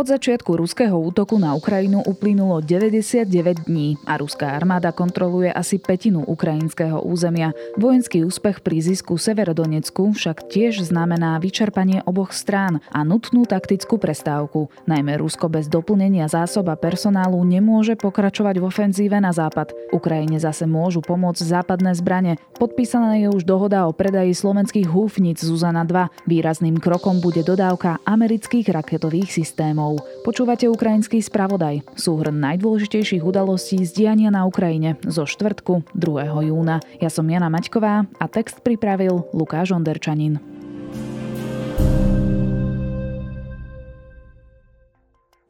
Od začiatku ruského útoku na Ukrajinu uplynulo 99 dní a ruská armáda kontroluje asi petinu ukrajinského územia. Vojenský úspech pri zisku Severodonecku však tiež znamená vyčerpanie oboch strán a nutnú taktickú prestávku. Najmä Rusko bez doplnenia zásob a personálu nemôže pokračovať v ofenzíve na západ. Ukrajine zase môžu pomôcť západné zbrane. Podpísaná je už dohoda o predaji slovenských húfnic Zuzana 2. Výrazným krokom bude dodávka amerických raketových systémov problémov. Počúvate ukrajinský spravodaj, súhrn najdôležitejších udalostí z diania na Ukrajine zo štvrtku 2. júna. Ja som Jana Maťková a text pripravil Lukáš Onderčanin.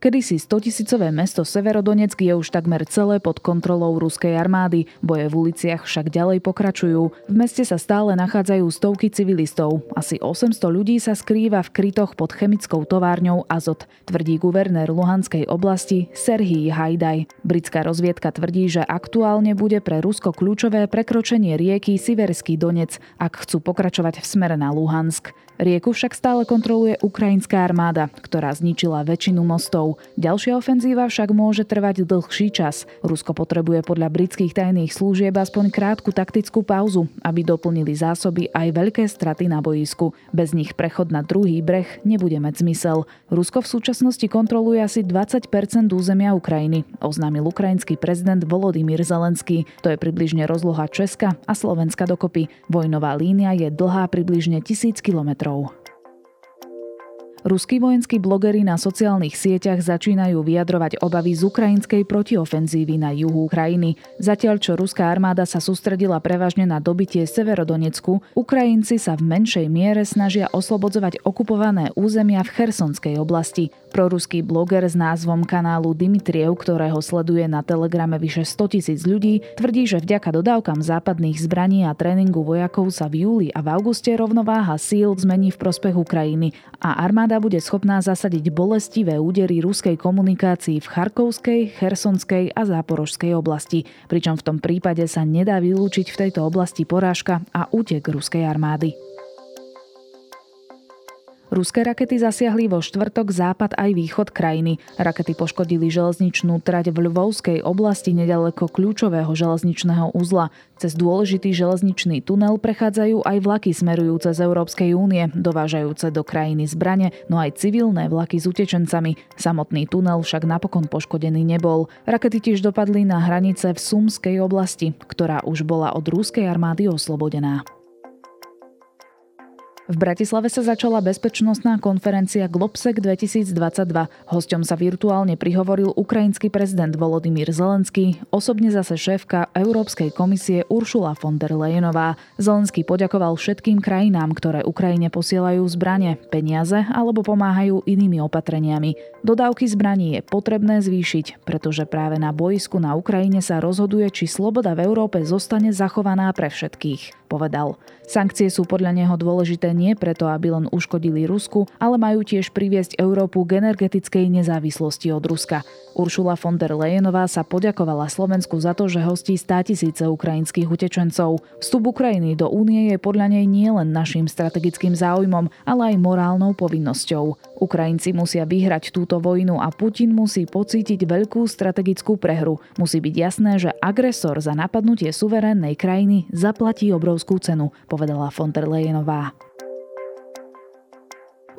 Kedysi 100-tisícové mesto Severodoneck je už takmer celé pod kontrolou ruskej armády, boje v uliciach však ďalej pokračujú. V meste sa stále nachádzajú stovky civilistov. Asi 800 ľudí sa skrýva v krytoch pod chemickou továrňou Azot, tvrdí guvernér Luhanskej oblasti Serhii Hajdaj. Britská rozviedka tvrdí, že aktuálne bude pre Rusko kľúčové prekročenie rieky Siverský Donec, ak chcú pokračovať v smere na Luhansk. Rieku však stále kontroluje ukrajinská armáda, ktorá zničila väčšinu mostov. Ďalšia ofenzíva však môže trvať dlhší čas. Rusko potrebuje podľa britských tajných služieb aspoň krátku taktickú pauzu, aby doplnili zásoby aj veľké straty na boisku. Bez nich prechod na druhý breh nebude mať zmysel. Rusko v súčasnosti kontroluje asi 20% územia Ukrajiny, oznámil ukrajinský prezident Volodymyr Zelenský. To je približne rozloha Česka a Slovenska dokopy. Vojnová línia je dlhá približne tisíc kilometrov kilometrov. Ruskí vojenskí blogery na sociálnych sieťach začínajú vyjadrovať obavy z ukrajinskej protiofenzívy na juhu krajiny. Zatiaľ, čo ruská armáda sa sústredila prevažne na dobitie Severodonecku, Ukrajinci sa v menšej miere snažia oslobodzovať okupované územia v Chersonskej oblasti. Proruský bloger s názvom kanálu Dimitriev, ktorého sleduje na telegrame vyše 100 tisíc ľudí, tvrdí, že vďaka dodávkam západných zbraní a tréningu vojakov sa v júli a v auguste rovnováha síl zmení v prospech Ukrajiny a armáda bude schopná zasadiť bolestivé údery ruskej komunikácii v Charkovskej, Chersonskej a Záporožskej oblasti, pričom v tom prípade sa nedá vylúčiť v tejto oblasti porážka a útek ruskej armády. Ruské rakety zasiahli vo štvrtok západ aj východ krajiny. Rakety poškodili železničnú trať v Lvovskej oblasti nedaleko kľúčového železničného uzla. Cez dôležitý železničný tunel prechádzajú aj vlaky smerujúce z Európskej únie, dovážajúce do krajiny zbrane, no aj civilné vlaky s utečencami. Samotný tunel však napokon poškodený nebol. Rakety tiež dopadli na hranice v Sumskej oblasti, ktorá už bola od rúskej armády oslobodená. V Bratislave sa začala bezpečnostná konferencia Globsec 2022. Hosťom sa virtuálne prihovoril ukrajinský prezident Volodymyr Zelenský, osobne zase šéfka Európskej komisie Uršula von der Leyenová. Zelenský poďakoval všetkým krajinám, ktoré Ukrajine posielajú zbranie, peniaze alebo pomáhajú inými opatreniami. Dodávky zbraní je potrebné zvýšiť, pretože práve na boisku na Ukrajine sa rozhoduje, či sloboda v Európe zostane zachovaná pre všetkých, povedal. Sankcie sú podľa neho dôležité nie preto, aby len uškodili Rusku, ale majú tiež priviesť Európu k energetickej nezávislosti od Ruska. Uršula von der Leyenová sa poďakovala Slovensku za to, že hostí 100 tisíce ukrajinských utečencov. Vstup Ukrajiny do únie je podľa nej nielen našim strategickým záujmom, ale aj morálnou povinnosťou. Ukrajinci musia vyhrať túto vojnu a Putin musí pocítiť veľkú strategickú prehru. Musí byť jasné, že agresor za napadnutie suverénnej krajiny zaplatí obrovskú cenu, povedala von der Leyenová.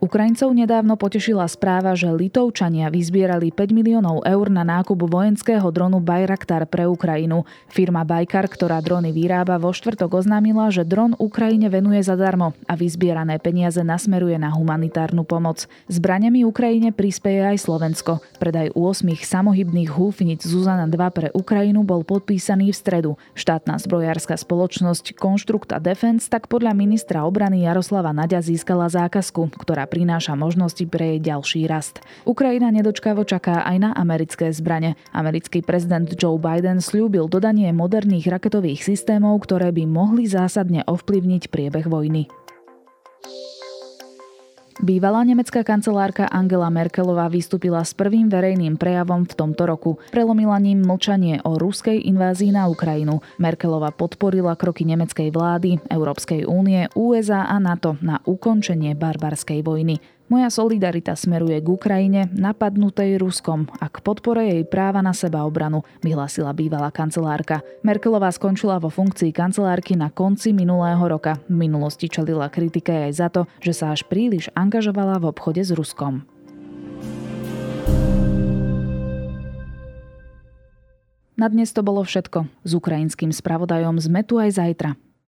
Ukrajincov nedávno potešila správa, že Litovčania vyzbierali 5 miliónov eur na nákup vojenského dronu Bayraktar pre Ukrajinu. Firma Bajkar, ktorá drony vyrába, vo štvrtok oznámila, že dron Ukrajine venuje zadarmo a vyzbierané peniaze nasmeruje na humanitárnu pomoc. Zbraniami Ukrajine prispieje aj Slovensko. Predaj 8 samohybných húfnic Zuzana 2 pre Ukrajinu bol podpísaný v stredu. Štátna zbrojárska spoločnosť Konštrukta Defense tak podľa ministra obrany Jaroslava Naďa získala zákazku, ktorá prináša možnosti pre jej ďalší rast. Ukrajina nedočkavo čaká aj na americké zbrane. Americký prezident Joe Biden slúbil dodanie moderných raketových systémov, ktoré by mohli zásadne ovplyvniť priebeh vojny. Bývalá nemecká kancelárka Angela Merkelová vystúpila s prvým verejným prejavom v tomto roku. Prelomila ním mlčanie o ruskej invázii na Ukrajinu. Merkelová podporila kroky nemeckej vlády, Európskej únie, USA a NATO na ukončenie barbarskej vojny. Moja solidarita smeruje k Ukrajine, napadnutej Ruskom a k podpore jej práva na seba obranu, vyhlásila bývalá kancelárka. Merkelová skončila vo funkcii kancelárky na konci minulého roka. V minulosti čelila kritike aj za to, že sa až príliš angažovala v obchode s Ruskom. Na dnes to bolo všetko. S ukrajinským spravodajom sme tu aj zajtra.